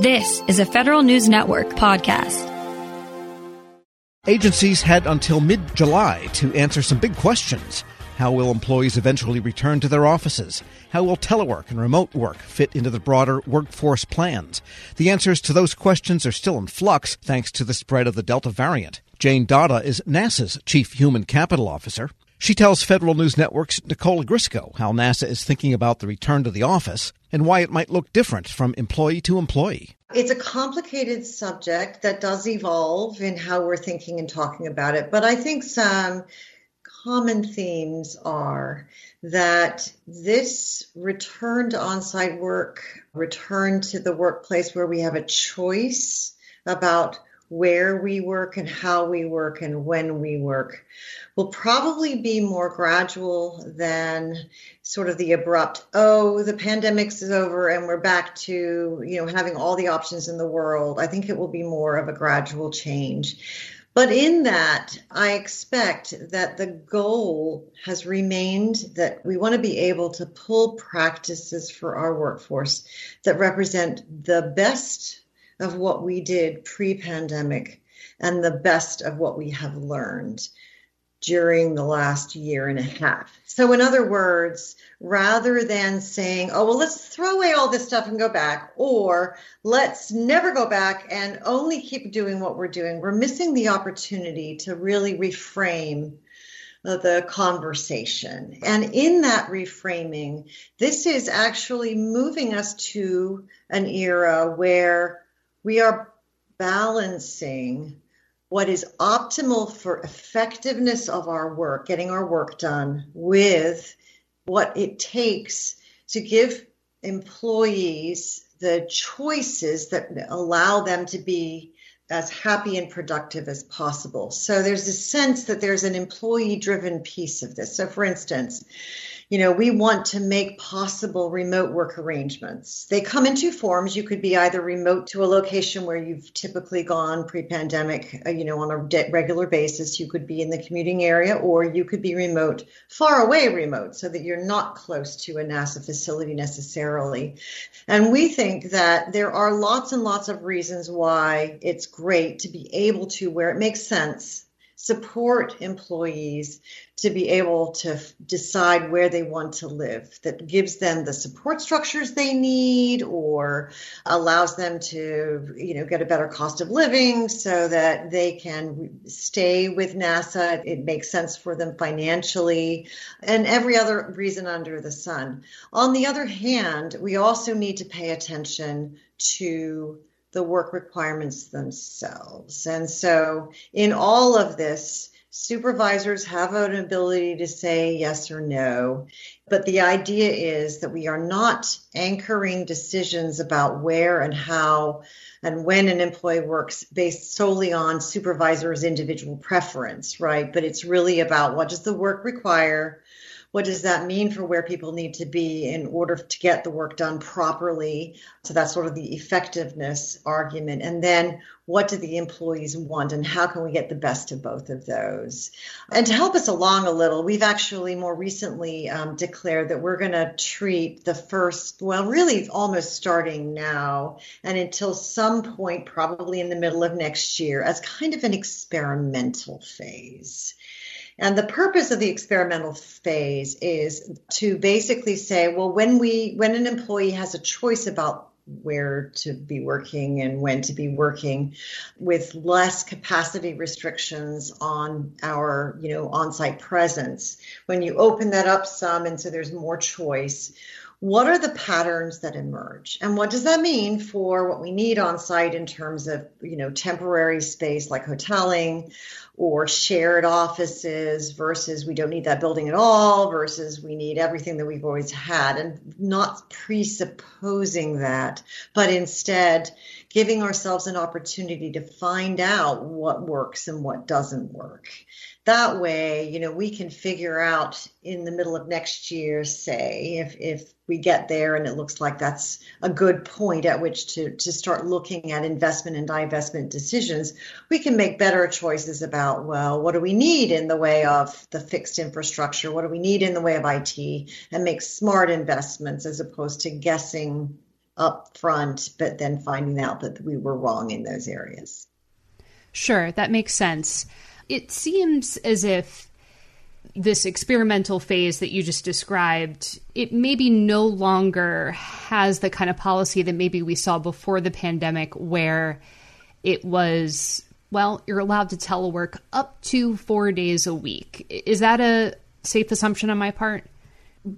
This is a Federal News Network podcast. Agencies had until mid July to answer some big questions. How will employees eventually return to their offices? How will telework and remote work fit into the broader workforce plans? The answers to those questions are still in flux thanks to the spread of the Delta variant. Jane Datta is NASA's Chief Human Capital Officer. She tells Federal News Network's Nicole Ogrysko how NASA is thinking about the return to the office and why it might look different from employee to employee. It's a complicated subject that does evolve in how we're thinking and talking about it, but I think some common themes are that this return to on site work, return to the workplace where we have a choice about where we work and how we work and when we work will probably be more gradual than sort of the abrupt oh the pandemic is over and we're back to you know having all the options in the world. I think it will be more of a gradual change. But in that i expect that the goal has remained that we want to be able to pull practices for our workforce that represent the best of what we did pre pandemic and the best of what we have learned during the last year and a half. So, in other words, rather than saying, oh, well, let's throw away all this stuff and go back, or let's never go back and only keep doing what we're doing, we're missing the opportunity to really reframe the conversation. And in that reframing, this is actually moving us to an era where we are balancing what is optimal for effectiveness of our work, getting our work done, with what it takes to give employees the choices that allow them to be as happy and productive as possible. So there's a sense that there's an employee driven piece of this. So, for instance, you know, we want to make possible remote work arrangements. They come in two forms. You could be either remote to a location where you've typically gone pre pandemic, uh, you know, on a regular basis. You could be in the commuting area, or you could be remote, far away remote, so that you're not close to a NASA facility necessarily. And we think that there are lots and lots of reasons why it's great to be able to, where it makes sense, support employees to be able to f- decide where they want to live that gives them the support structures they need or allows them to you know get a better cost of living so that they can stay with NASA. It makes sense for them financially and every other reason under the sun. On the other hand we also need to pay attention to the work requirements themselves. And so, in all of this, supervisors have an ability to say yes or no. But the idea is that we are not anchoring decisions about where and how and when an employee works based solely on supervisor's individual preference, right? But it's really about what does the work require? What does that mean for where people need to be in order to get the work done properly? So that's sort of the effectiveness argument. And then what do the employees want and how can we get the best of both of those? And to help us along a little, we've actually more recently um, declared that we're going to treat the first, well, really almost starting now and until some point, probably in the middle of next year, as kind of an experimental phase. And the purpose of the experimental phase is to basically say, well, when we when an employee has a choice about where to be working and when to be working with less capacity restrictions on our you know on-site presence when you open that up some and so there's more choice what are the patterns that emerge? And what does that mean for what we need on site in terms of you know temporary space like hoteling or shared offices versus we don't need that building at all versus we need everything that we've always had? And not presupposing that but instead giving ourselves an opportunity to find out what works and what doesn't work that way, you know, we can figure out in the middle of next year, say, if if we get there and it looks like that's a good point at which to to start looking at investment and divestment decisions, we can make better choices about, well, what do we need in the way of the fixed infrastructure? What do we need in the way of IT? And make smart investments as opposed to guessing up front, but then finding out that we were wrong in those areas. Sure, that makes sense. It seems as if this experimental phase that you just described, it maybe no longer has the kind of policy that maybe we saw before the pandemic where it was, well, you're allowed to telework up to four days a week. Is that a safe assumption on my part?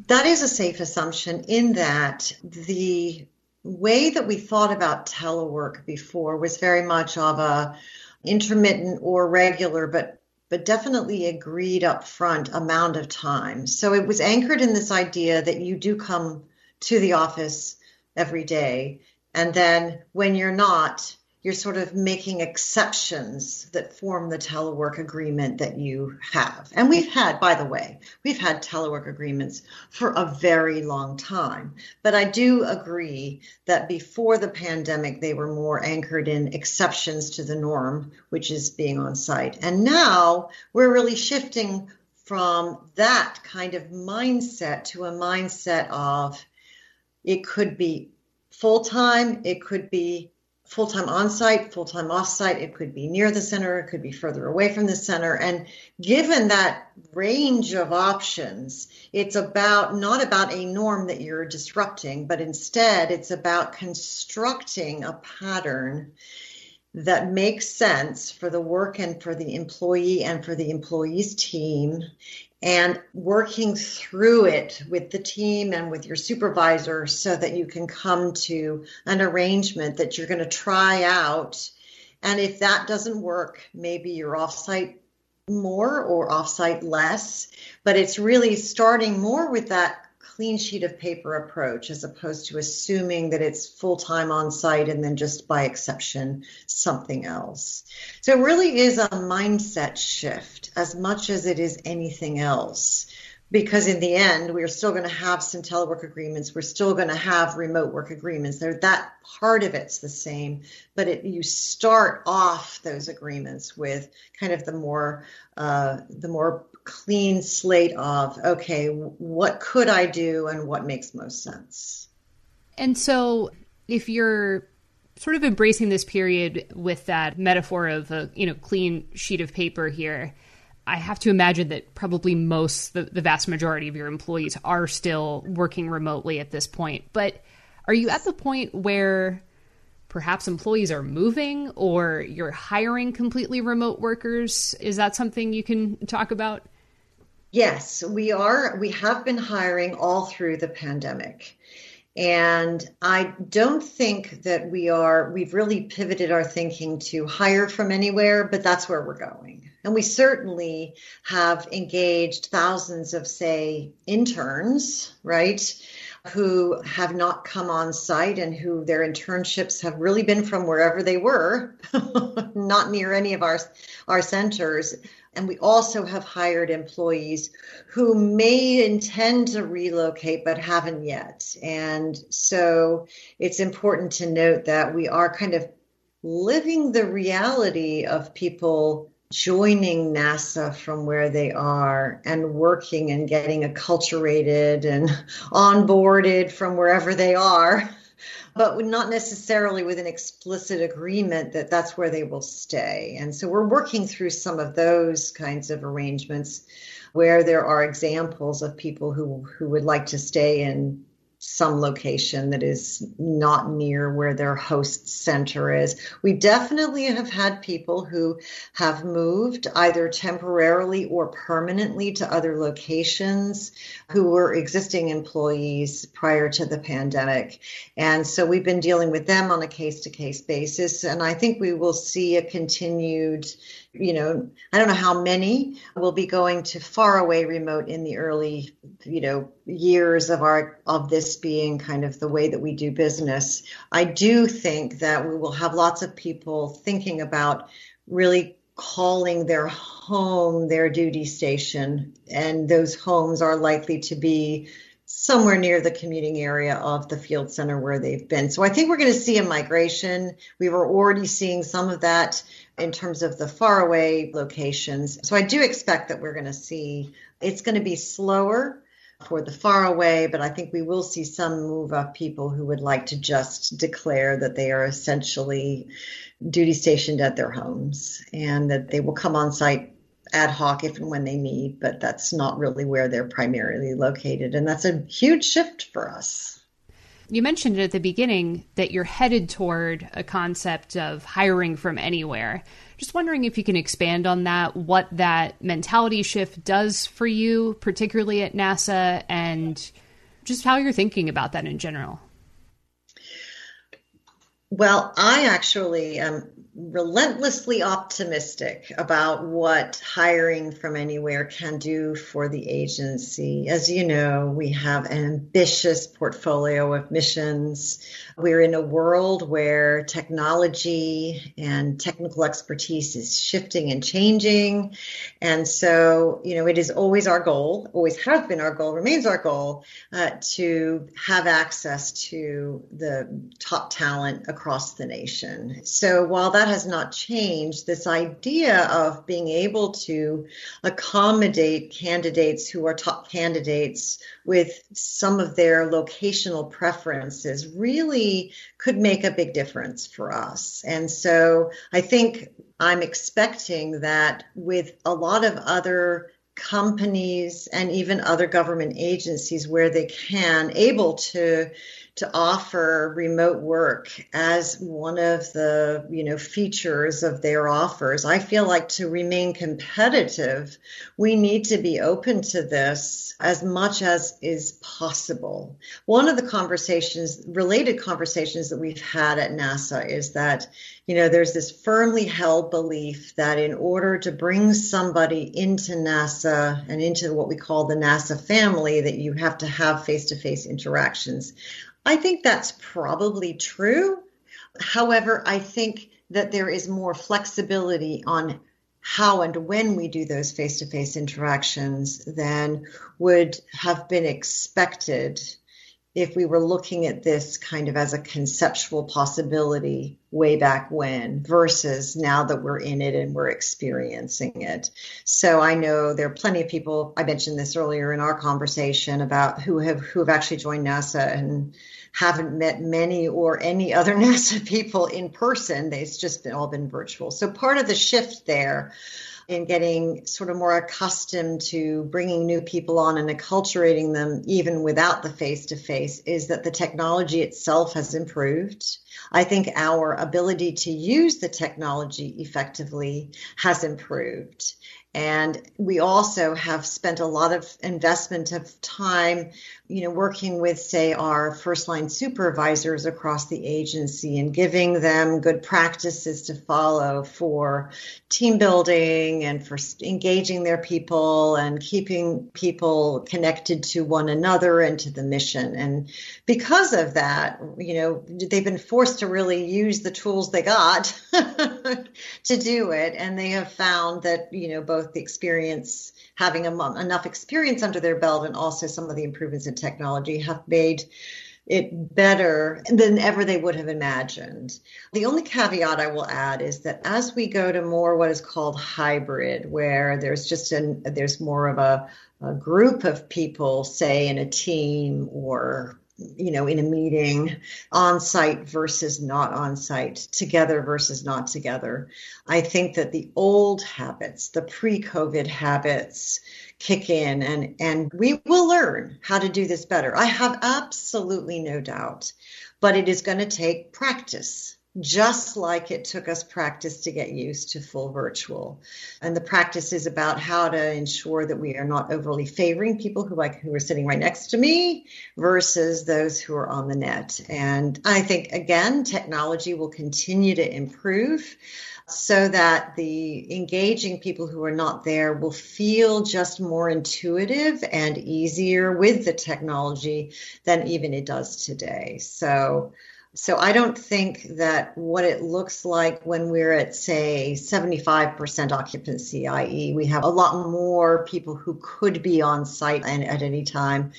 That is a safe assumption in that the way that we thought about telework before was very much of a intermittent or regular, but but definitely agreed up front amount of time. So it was anchored in this idea that you do come to the office every day. And then when you're not, you're sort of making exceptions that form the telework agreement that you have. And we've had, by the way, we've had telework agreements for a very long time. But I do agree that before the pandemic, they were more anchored in exceptions to the norm, which is being on site. And now we're really shifting from that kind of mindset to a mindset of it could be full time, it could be full time on site, full time off site. It could be near the center, it could be further away from the center. And given that range of options, it's about not about a norm that you're disrupting, but instead it's about constructing a pattern that makes sense for the work and for the employee and for the employee's team and working through it with the team and with your supervisor so that you can come to an arrangement that you're going to try out. And if that doesn't work, maybe you're offsite more or offsite less. But it's really starting more with that clean sheet of paper approach as opposed to assuming that it's full time on site and then just by exception something else. So it really is a mindset shift as much as it is anything else. Because in the end, we're still going to have some telework agreements. We're still going to have remote work agreements. There, that part of it's the same, but it, you start off those agreements with kind of the more uh, the more clean slate of okay what could i do and what makes most sense? And so if you're sort of embracing this period with that metaphor of a you know clean sheet of paper here i have to imagine that probably most the, the vast majority of your employees are still working remotely at this point. But are you at the point where perhaps employees are moving or you're hiring completely remote workers? Is that something you can talk about Yes, we are. We have been hiring all through the pandemic. And I don't think that we are, we've really pivoted our thinking to hire from anywhere, but that's where we're going. And we certainly have engaged thousands of, say, interns, right? Who have not come on site and who their internships have really been from wherever they were, not near any of our, our centers and we also have hired employees who may intend to relocate but haven't yet. And so it's important to note that we are kind of living the reality of people joining NASA from where they are and working and getting acculturated and onboarded from wherever they are but not necessarily with an explicit agreement that that's where they will stay. And so we're working through some of those kinds of arrangements where there are examples of people who, who would like to stay in some location that is not near where their host center is. We definitely have had people who have moved either temporarily or permanently to other locations who were existing employees prior to the pandemic. And so we've been dealing with them on a case to case basis. And I think we will see a continued you know, I don't know how many will be going to far away remote in the early, you know, years of our of this being kind of the way that we do business. I do think that we will have lots of people thinking about really calling their home their duty station and those homes are likely to be somewhere near the commuting area of the field center where they've been. So I think we're going to see a migration. We were already seeing some of that in terms of the faraway locations. So I do expect that we're going to see it's going to be slower, for the far away, but I think we will see some move up people who would like to just declare that they are essentially duty stationed at their homes and that they will come on site ad hoc if and when they need, but that's not really where they're primarily located. And that's a huge shift for us. You mentioned at the beginning that you're headed toward a concept of hiring from anywhere. Just wondering if you can expand on that, what that mentality shift does for you, particularly at NASA, and just how you're thinking about that in general. Well, I actually am relentlessly optimistic about what hiring from anywhere can do for the agency. As you know, we have an ambitious portfolio of missions. We're in a world where technology and technical expertise is shifting and changing. And so, you know, it is always our goal, always has been our goal, remains our goal uh, to have access to the top talent across the nation. So while that has not changed, this idea of being able to accommodate candidates who are top candidates with some of their locational preferences really could make a big difference for us. And so I think I'm expecting that with a lot of other companies and even other government agencies where they can able to to offer remote work as one of the you know features of their offers. I feel like to remain competitive we need to be open to this as much as is possible. One of the conversations related conversations that we've had at nasa is that you know there's this firmly held belief that in order to bring somebody into nasa and into what we call the nasa family that you have to have face-to-face interactions I think that's probably true. However, I think that there is more flexibility on how and when we do those face to face interactions than would have been expected if we were looking at this kind of as a conceptual possibility way back when versus now that we're in it and we're experiencing it. So I know there are plenty of people I mentioned this earlier in our conversation about who have who have actually joined NASA and haven't met many or any other NASA people in person. They've just been all been virtual. So part of the shift there in getting sort of more accustomed to bringing new people on and acculturating them even without the face to face is that the technology itself has improved. I think our ability to use the technology effectively has improved. And we also have spent a lot of investment of time you know, working with, say, our first line supervisors across the agency and giving them good practices to follow for team building and for engaging their people and keeping people connected to one another and to the mission. And because of that, you know, they've been forced to really use the tools they got to do it. And they have found that, you know, both the experience having a, enough experience under their belt and also some of the improvements in technology have made it better than ever they would have imagined. The only caveat I will add is that as we go to more what is called hybrid, where there's just an there's more of a, a group of people, say in a team or you know, in a meeting, on site versus not on site, together versus not together. I think that the old habits, the pre COVID habits, kick in and, and we will learn how to do this better. I have absolutely no doubt, but it is going to take practice just like it took us practice to get used to full virtual. And the practice is about how to ensure that we are not overly favoring people who like who are sitting right next to me versus those who are on the net. And I think again, technology will continue to improve so that the engaging people who are not there will feel just more intuitive and easier with the technology than even it does today. So so I don't think that what it looks like when we're at, say, 75% occupancy, i.e., we have a lot more people who could be on site and at any time.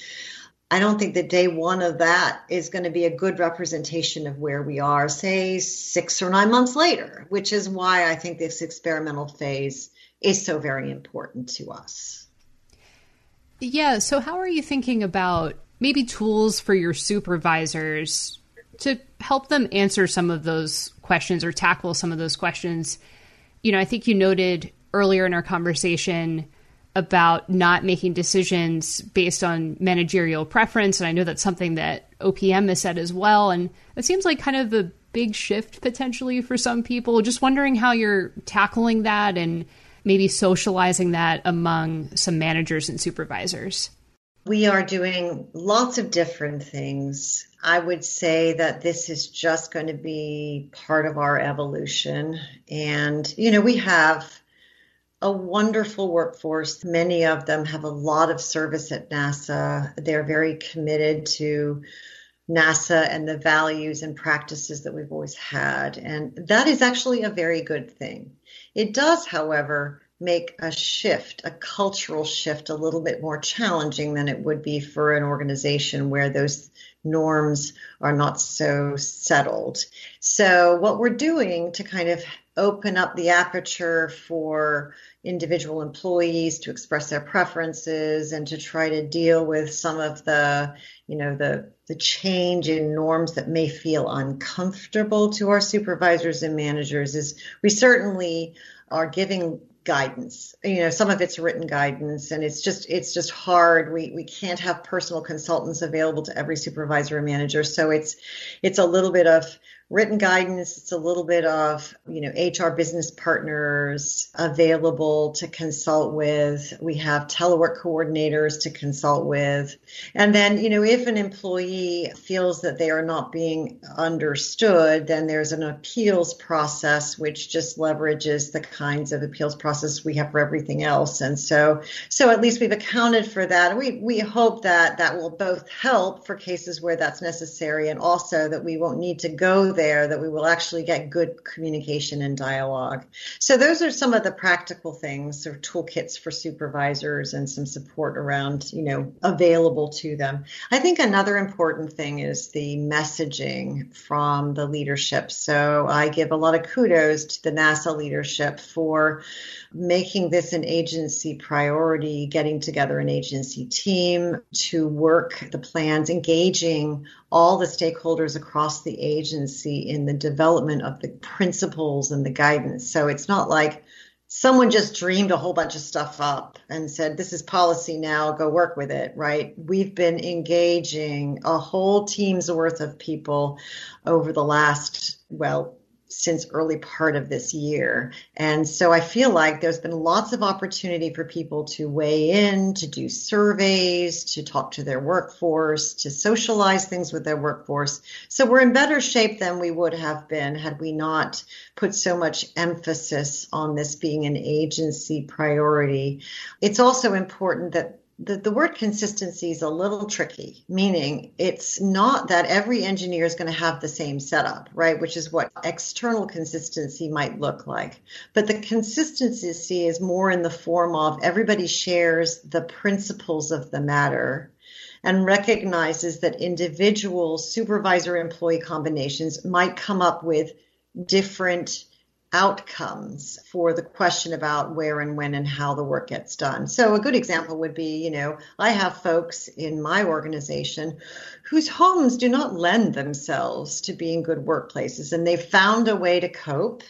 I don't think that day one of that is going to be a good representation of where we are, say, six or nine months later, which is why I think this experimental phase is so very important to us. Yeah. So, how are you thinking about maybe tools for your supervisors to help them answer some of those questions or tackle some of those questions? You know, I think you noted earlier in our conversation about not making decisions based on managerial preference. And I know that's something that OPM has said as well. And it seems like kind of a big shift potentially for some people. Just wondering how you're tackling that and maybe socializing that among some managers and supervisors. We are doing lots of different things. I would say that this is just going to be part of our evolution. And, you know, we have a wonderful workforce. Many of them have a lot of service at NASA. They're very committed to NASA and the values and practices that we've always had. And that is actually a very good thing. It does, however, make a shift, a cultural shift, a little bit more challenging than it would be for an organization where those norms are not so settled. So, what we're doing to kind of open up the aperture for individual employees to express their preferences and to try to deal with some of the you know the the change in norms that may feel uncomfortable to our supervisors and managers is we certainly are giving guidance. You know some of it's written guidance and it's just it's just hard. We we can't have personal consultants available to every supervisor and manager. So it's it's a little bit of written guidance. It's a little bit of, you know, HR business partners available to consult with. We have telework coordinators to consult with. And then, you know, if an employee feels that they are not being understood, then there's an appeals process which just leverages the kinds of appeals process we have for everything else. And so, so at least we've accounted for that. We we hope that that will both help for cases where that's necessary and also that we won't need to go there that we will actually get good communication and dialogue. So those are some of the practical things or toolkits for supervisors and some support around, you know, available to them. I think another important thing is the messaging from the leadership. So I give a lot of kudos to the NASA leadership for making this an agency priority, getting together an agency team to work the plans, engaging all the stakeholders across the agency in the development of the principles and the guidance. So it's not like someone just dreamed a whole bunch of stuff up and said, This is policy now, go work with it, right? We've been engaging a whole team's worth of people over the last, well, since early part of this year. And so I feel like there's been lots of opportunity for people to weigh in, to do surveys, to talk to their workforce, to socialize things with their workforce. So we're in better shape than we would have been had we not put so much emphasis on this being an agency priority. It's also important that the, the word consistency is a little tricky, meaning it's not that every engineer is going to have the same setup, right? Which is what external consistency might look like. But the consistency is more in the form of everybody shares the principles of the matter and recognizes that individual supervisor employee combinations might come up with different outcomes for the question about where and when and how the work gets done. So a good example would be, you know, I have folks in my organization whose homes do not lend themselves to being good workplaces and they've found a way to cope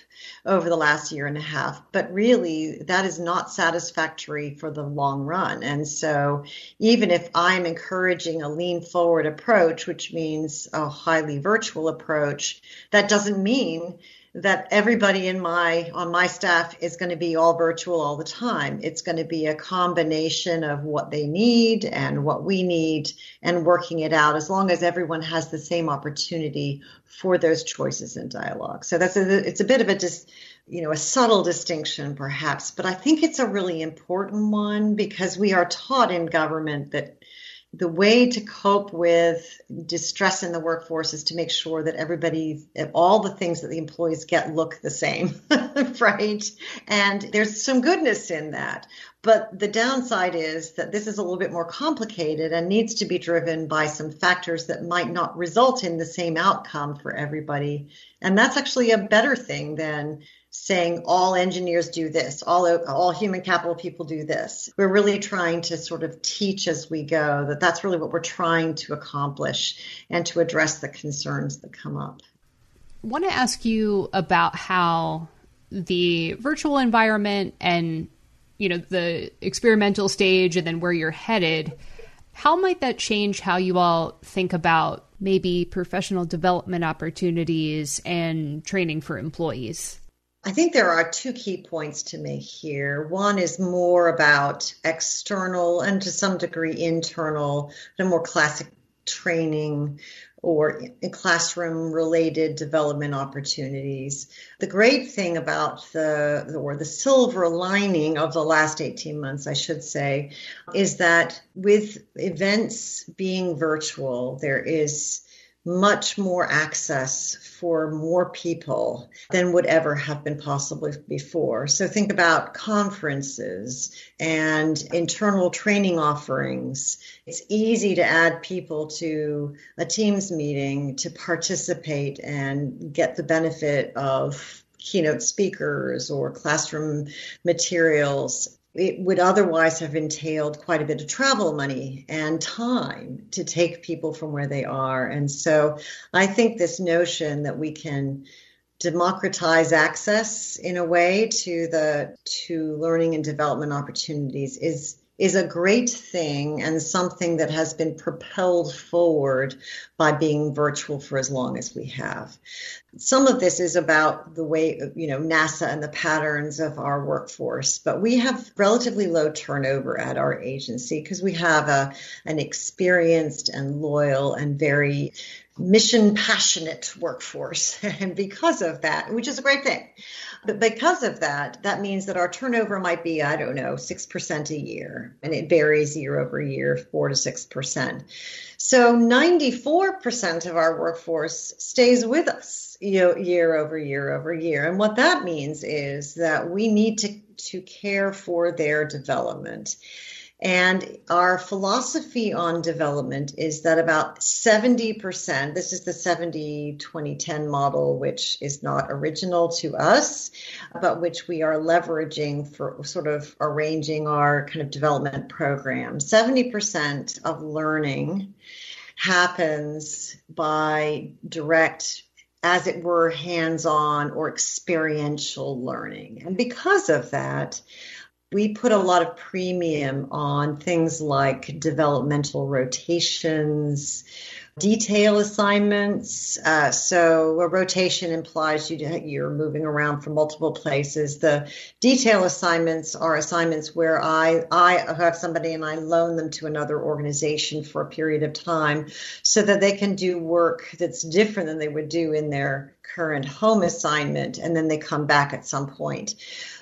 over the last year and a half, but really that is not satisfactory for the long run. And so even if I'm encouraging a lean forward approach, which means a highly virtual approach, that doesn't mean that everybody in my on my staff is going to be all virtual all the time. It's going to be a combination of what they need and what we need and working it out as long as everyone has the same opportunity for those choices and dialogue. So that's a, it's a bit of a just you know a subtle distinction perhaps but i think it's a really important one because we are taught in government that the way to cope with distress in the workforce is to make sure that everybody, all the things that the employees get look the same, right? And there's some goodness in that. But the downside is that this is a little bit more complicated and needs to be driven by some factors that might not result in the same outcome for everybody. And that's actually a better thing than saying all engineers do this, all all human capital people do this. We're really trying to sort of teach as we go that that's really what we're trying to accomplish and to address the concerns that come up. I want to ask you about how the virtual environment and you know the experimental stage and then where you're headed how might that change how you all think about maybe professional development opportunities and training for employees I think there are two key points to make here. One is more about external and to some degree internal, the more classic training or classroom related development opportunities. The great thing about the, or the silver lining of the last 18 months, I should say, is that with events being virtual, there is much more access for more people than would ever have been possible before. So think about conferences and internal training offerings. It's easy to add people to a Teams meeting to participate and get the benefit of keynote speakers or classroom materials it would otherwise have entailed quite a bit of travel money and time to take people from where they are. And so I think this notion that we can democratize access in a way to the to learning and development opportunities is is a great thing and something that has been propelled forward by being virtual for as long as we have. Some of this is about the way, you know, NASA and the patterns of our workforce, but we have relatively low turnover at our agency because we have a, an experienced and loyal and very mission passionate workforce. And because of that, which is a great thing, but because of that, that means that our turnover might be, I don't know, 6% a year. And it varies year over year, 4 to 6%. So 94% of our workforce stays with us year over year over year. And what that means is that we need to, to care for their development. And our philosophy on development is that about 70%, this is the 70 2010 model, which is not original to us, but which we are leveraging for sort of arranging our kind of development program. 70% of learning happens by direct as it were, hands on or experiential learning. And because of that, we put a lot of premium on things like developmental rotations, detail assignments. Uh, so a rotation implies you you're moving around from multiple places. The detail assignments are assignments where I I have somebody and I loan them to another organization for a period of time, so that they can do work that's different than they would do in their current home assignment, and then they come back at some point.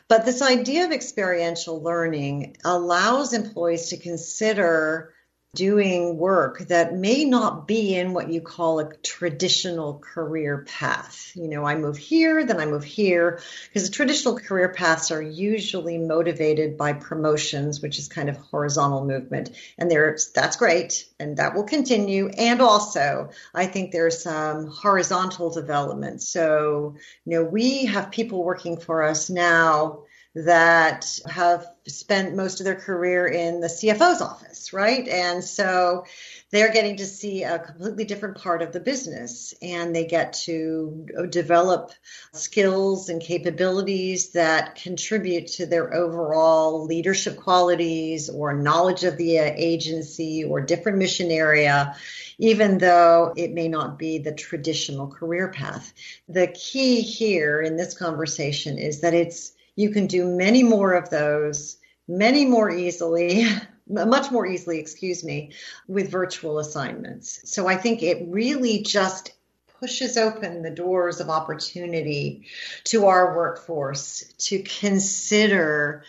But this idea of experiential learning allows employees to consider doing work that may not be in what you call a traditional career path. You know, I move here, then I move here, because the traditional career paths are usually motivated by promotions, which is kind of horizontal movement. And there's that's great, and that will continue. And also, I think there's some horizontal development. So, you know, we have people working for us now that have spent most of their career in the CFO's office, right? And so they're getting to see a completely different part of the business and they get to develop skills and capabilities that contribute to their overall leadership qualities or knowledge of the agency or different mission area even though it may not be the traditional career path. The key here in this conversation is that it's you can do many more of those, many more easily, much more easily, excuse me, with virtual assignments. So I think it really just pushes open the doors of opportunity to our workforce to consider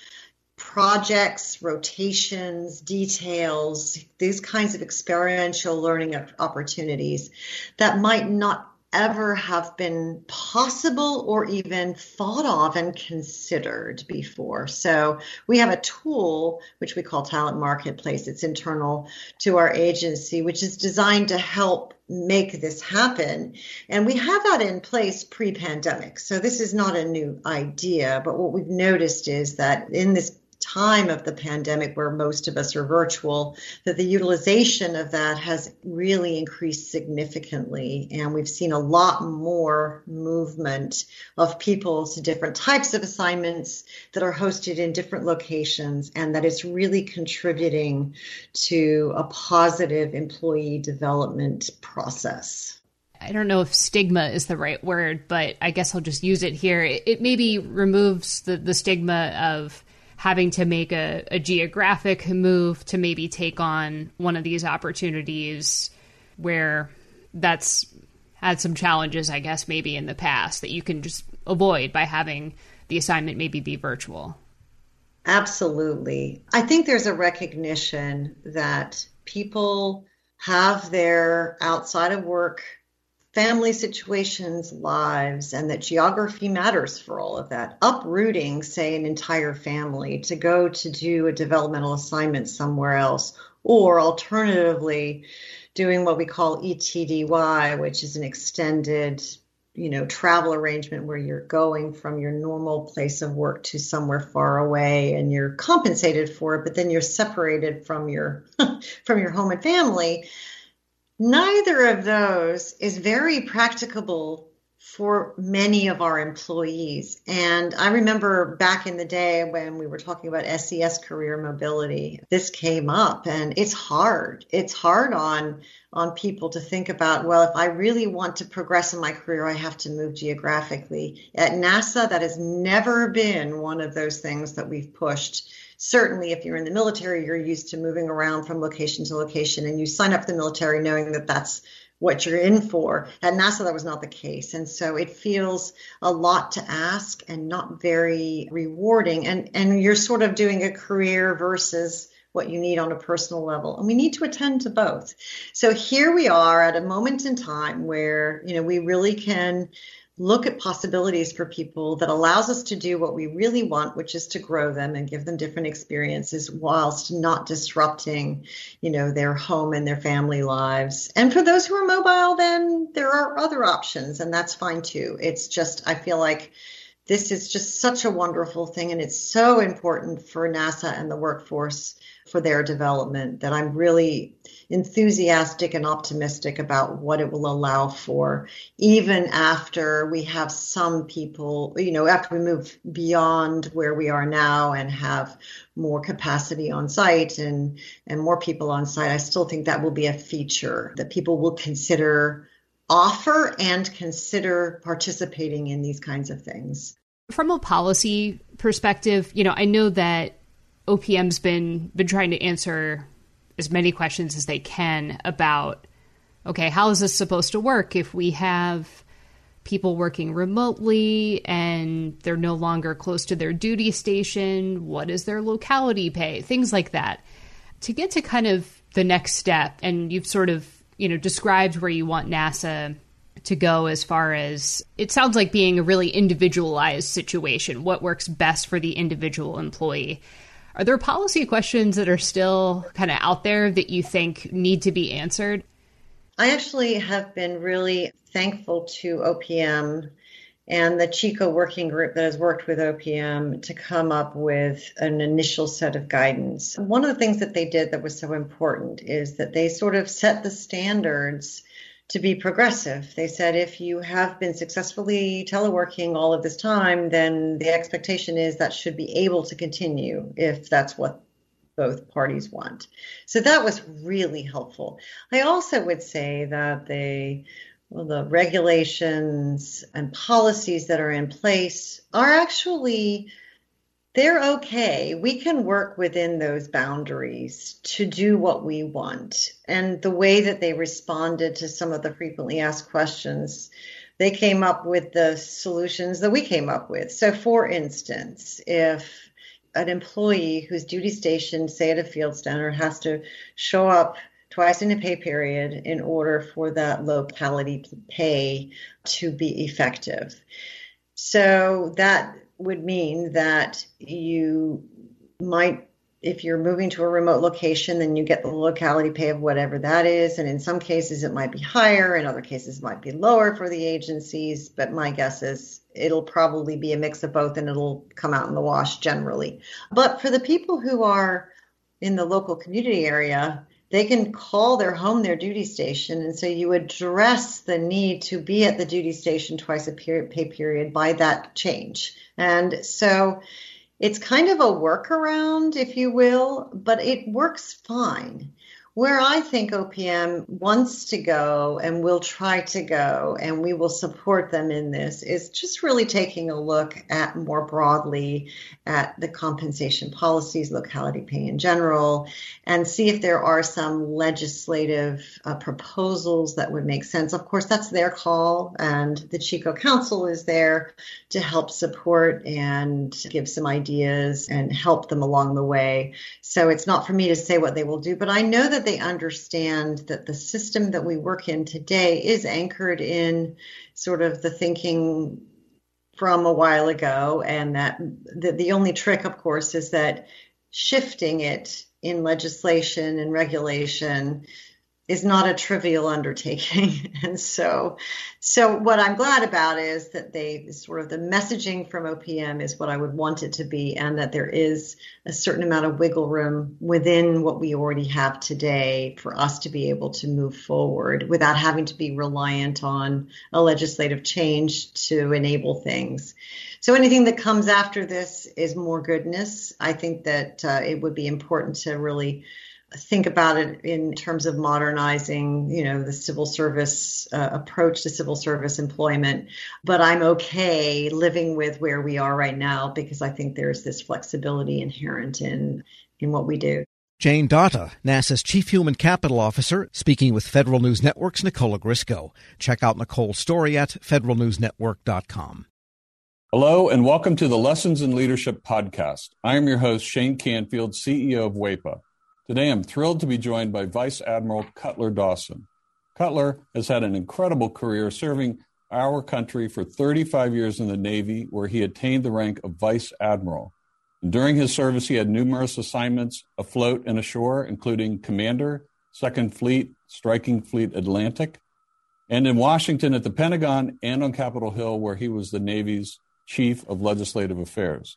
projects, rotations, details, these kinds of experiential learning opportunities that might not ever have been possible or even thought of and considered before. So we have a tool which we call Talent Marketplace. It's internal to our agency, which is designed to help make this happen. And we have that in place pre pandemic. So this is not a new idea, but what we've noticed is that in this time of the pandemic where most of us are virtual that the utilization of that has really increased significantly and we've seen a lot more movement of people to different types of assignments that are hosted in different locations and that it's really contributing to a positive employee development process I don't know if stigma is the right word, but I guess I'll just use it here. It, it maybe removes the, the stigma of having to make a, a geographic move to maybe take on one of these opportunities where that's had some challenges, I guess, maybe in the past that you can just avoid by having the assignment maybe be virtual. Absolutely. I think there's a recognition that people have their outside of work family situations, lives, and that geography matters for all of that. Uprooting, say, an entire family to go to do a developmental assignment somewhere else, or alternatively, doing what we call ETDY, which is an extended you know travel arrangement where you're going from your normal place of work to somewhere far away and you're compensated for it but then you're separated from your from your home and family Neither of those is very practicable for many of our employees. And I remember back in the day when we were talking about SES career mobility, this came up and it's hard. It's hard on on people to think about, well, if I really want to progress in my career, I have to move geographically. At NASA, that has never been one of those things that we've pushed certainly if you're in the military, you're used to moving around from location to location and you sign up for the military knowing that that's what you're in for. At NASA, that was not the case. And so it feels a lot to ask and not very rewarding. And, and you're sort of doing a career versus what you need on a personal level. And we need to attend to both. So here we are at a moment in time where, you know, we really can look at possibilities for people that allows us to do what we really want, which is to grow them and give them different experiences whilst not disrupting, you know, their home and their family lives. And for those who are mobile, then there are other options and that's fine too. It's just, I feel like this is just such a wonderful thing and it's so important for NASA and the workforce for their development that I'm really enthusiastic and optimistic about what it will allow for, even after we have some people, you know, after we move beyond where we are now and have more capacity on site and, and more people on site. I still think that will be a feature that people will consider offer and consider participating in these kinds of things. From a policy perspective, you know, I know that OPM's been been trying to answer as many questions as they can about okay, how is this supposed to work if we have people working remotely and they're no longer close to their duty station? What is their locality pay? Things like that. To get to kind of the next step, and you've sort of, you know, described where you want NASA to go as far as it sounds like being a really individualized situation, what works best for the individual employee. Are there policy questions that are still kind of out there that you think need to be answered? I actually have been really thankful to OPM and the CHCO working group that has worked with OPM to come up with an initial set of guidance. One of the things that they did that was so important is that they sort of set the standards to be progressive. They said if you have been successfully teleworking all of this time, then the expectation is that should be able to continue if that's what both parties want. So that was really helpful. I also would say that the well, the regulations and policies that are in place are actually they're okay. We can work within those boundaries to do what we want. And the way that they responded to some of the frequently asked questions, they came up with the solutions that we came up with. So, for instance, if an employee who's duty stationed, say at a field center, has to show up twice in a pay period in order for that locality to pay to be effective. So that would mean that you might if you're moving to a remote location, then you get the locality pay of whatever that is. And in some cases, it might be higher. In other cases, it might be lower for the agencies. But my guess is it'll probably be a mix of both and it'll come out in the wash generally. But for the people who are in the local community area, they can call their home their duty station. And so you address the need to be at the duty station twice a period, pay period by that change. And so it's kind of a workaround, if you will, but it works fine. Where I think OPM wants to go and will try to go, and we will support them in this, is just really taking a look at more broadly at the compensation policies, locality pay in general, and see if there are some legislative uh, proposals that would make sense. Of course, that's their call, and the CHCO Council is there to help support and give some ideas and help them along the way. So it's not for me to say what they will do, but I know that they understand that the system that we work in today is anchored in sort of the thinking from a while ago, and that the, the only trick, of course, is that shifting it in legislation and regulation is not a trivial undertaking. and so, so what I'm glad about is that they sort of the messaging from OPM is what I would want it to be, and that there is a certain amount of wiggle room within what we already have today for us to be able to move forward without having to be reliant on a legislative change to enable things. So anything that comes after this is more goodness. I think that uh, it would be important to really think about it in terms of modernizing, you know, the civil service uh, approach to civil service employment. But I'm okay living with where we are right now because I think there's this flexibility inherent in in what we do. Jane Datta, NASA's Chief Human Capital Officer, speaking with Federal News Network's Nicole Ogrysko. Check out Nicole's story at federalnewsnetwork.com. Hello, and welcome to the Lessons in Leadership podcast. I am your host, Shane Canfield, CEO of WEPA. Today, I'm thrilled to be joined by Vice Admiral Cutler Dawson. Cutler has had an incredible career serving our country for 35 years in the Navy, where he attained the rank of Vice Admiral. And during his service, he had numerous assignments afloat and ashore, including Commander, Second Fleet, Striking Fleet Atlantic, and in Washington at the Pentagon and on Capitol Hill, where he was the Navy's Chief of Legislative Affairs.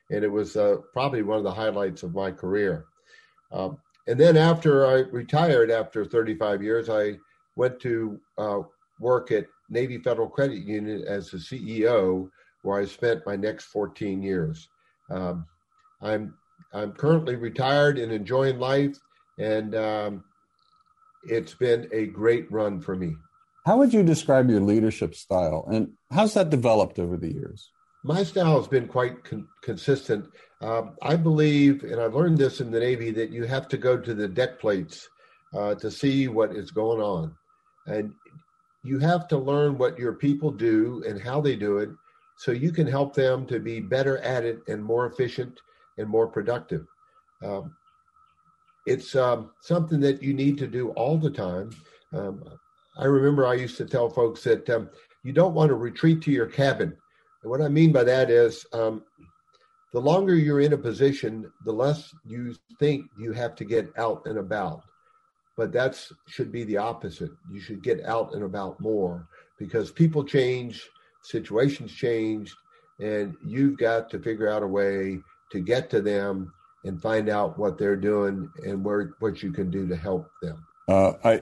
and it was uh, probably one of the highlights of my career. Um, and then after I retired after 35 years, I went to uh, work at Navy Federal Credit Union as the CEO, where I spent my next 14 years. Um, I'm I'm currently retired and enjoying life, and um, it's been a great run for me. How would you describe your leadership style, and how's that developed over the years? My style has been quite con- consistent. Um, I believe, and I've learned this in the Navy, that you have to go to the deck plates uh, to see what is going on. And you have to learn what your people do and how they do it so you can help them to be better at it and more efficient and more productive. Um, it's um, something that you need to do all the time. Um, I remember I used to tell folks that um, you don't want to retreat to your cabin and what I mean by that is um, the longer you're in a position, the less you think you have to get out and about. But that should be the opposite. You should get out and about more because people change, situations change, and you've got to figure out a way to get to them and find out what they're doing and where what you can do to help them. Uh, I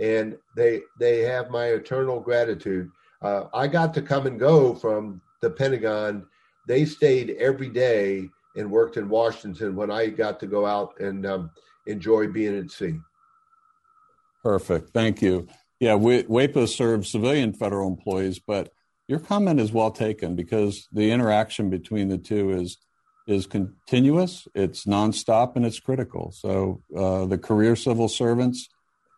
and they they have my eternal gratitude. Uh, I got to come and go from the Pentagon. They stayed every day and worked in Washington when I got to go out and um, enjoy being at sea. Perfect. Thank you. Yeah, WEPA serves civilian federal employees, but your comment is well taken because the interaction between the two is is continuous, it's nonstop, and it's critical. So uh, the career civil servants,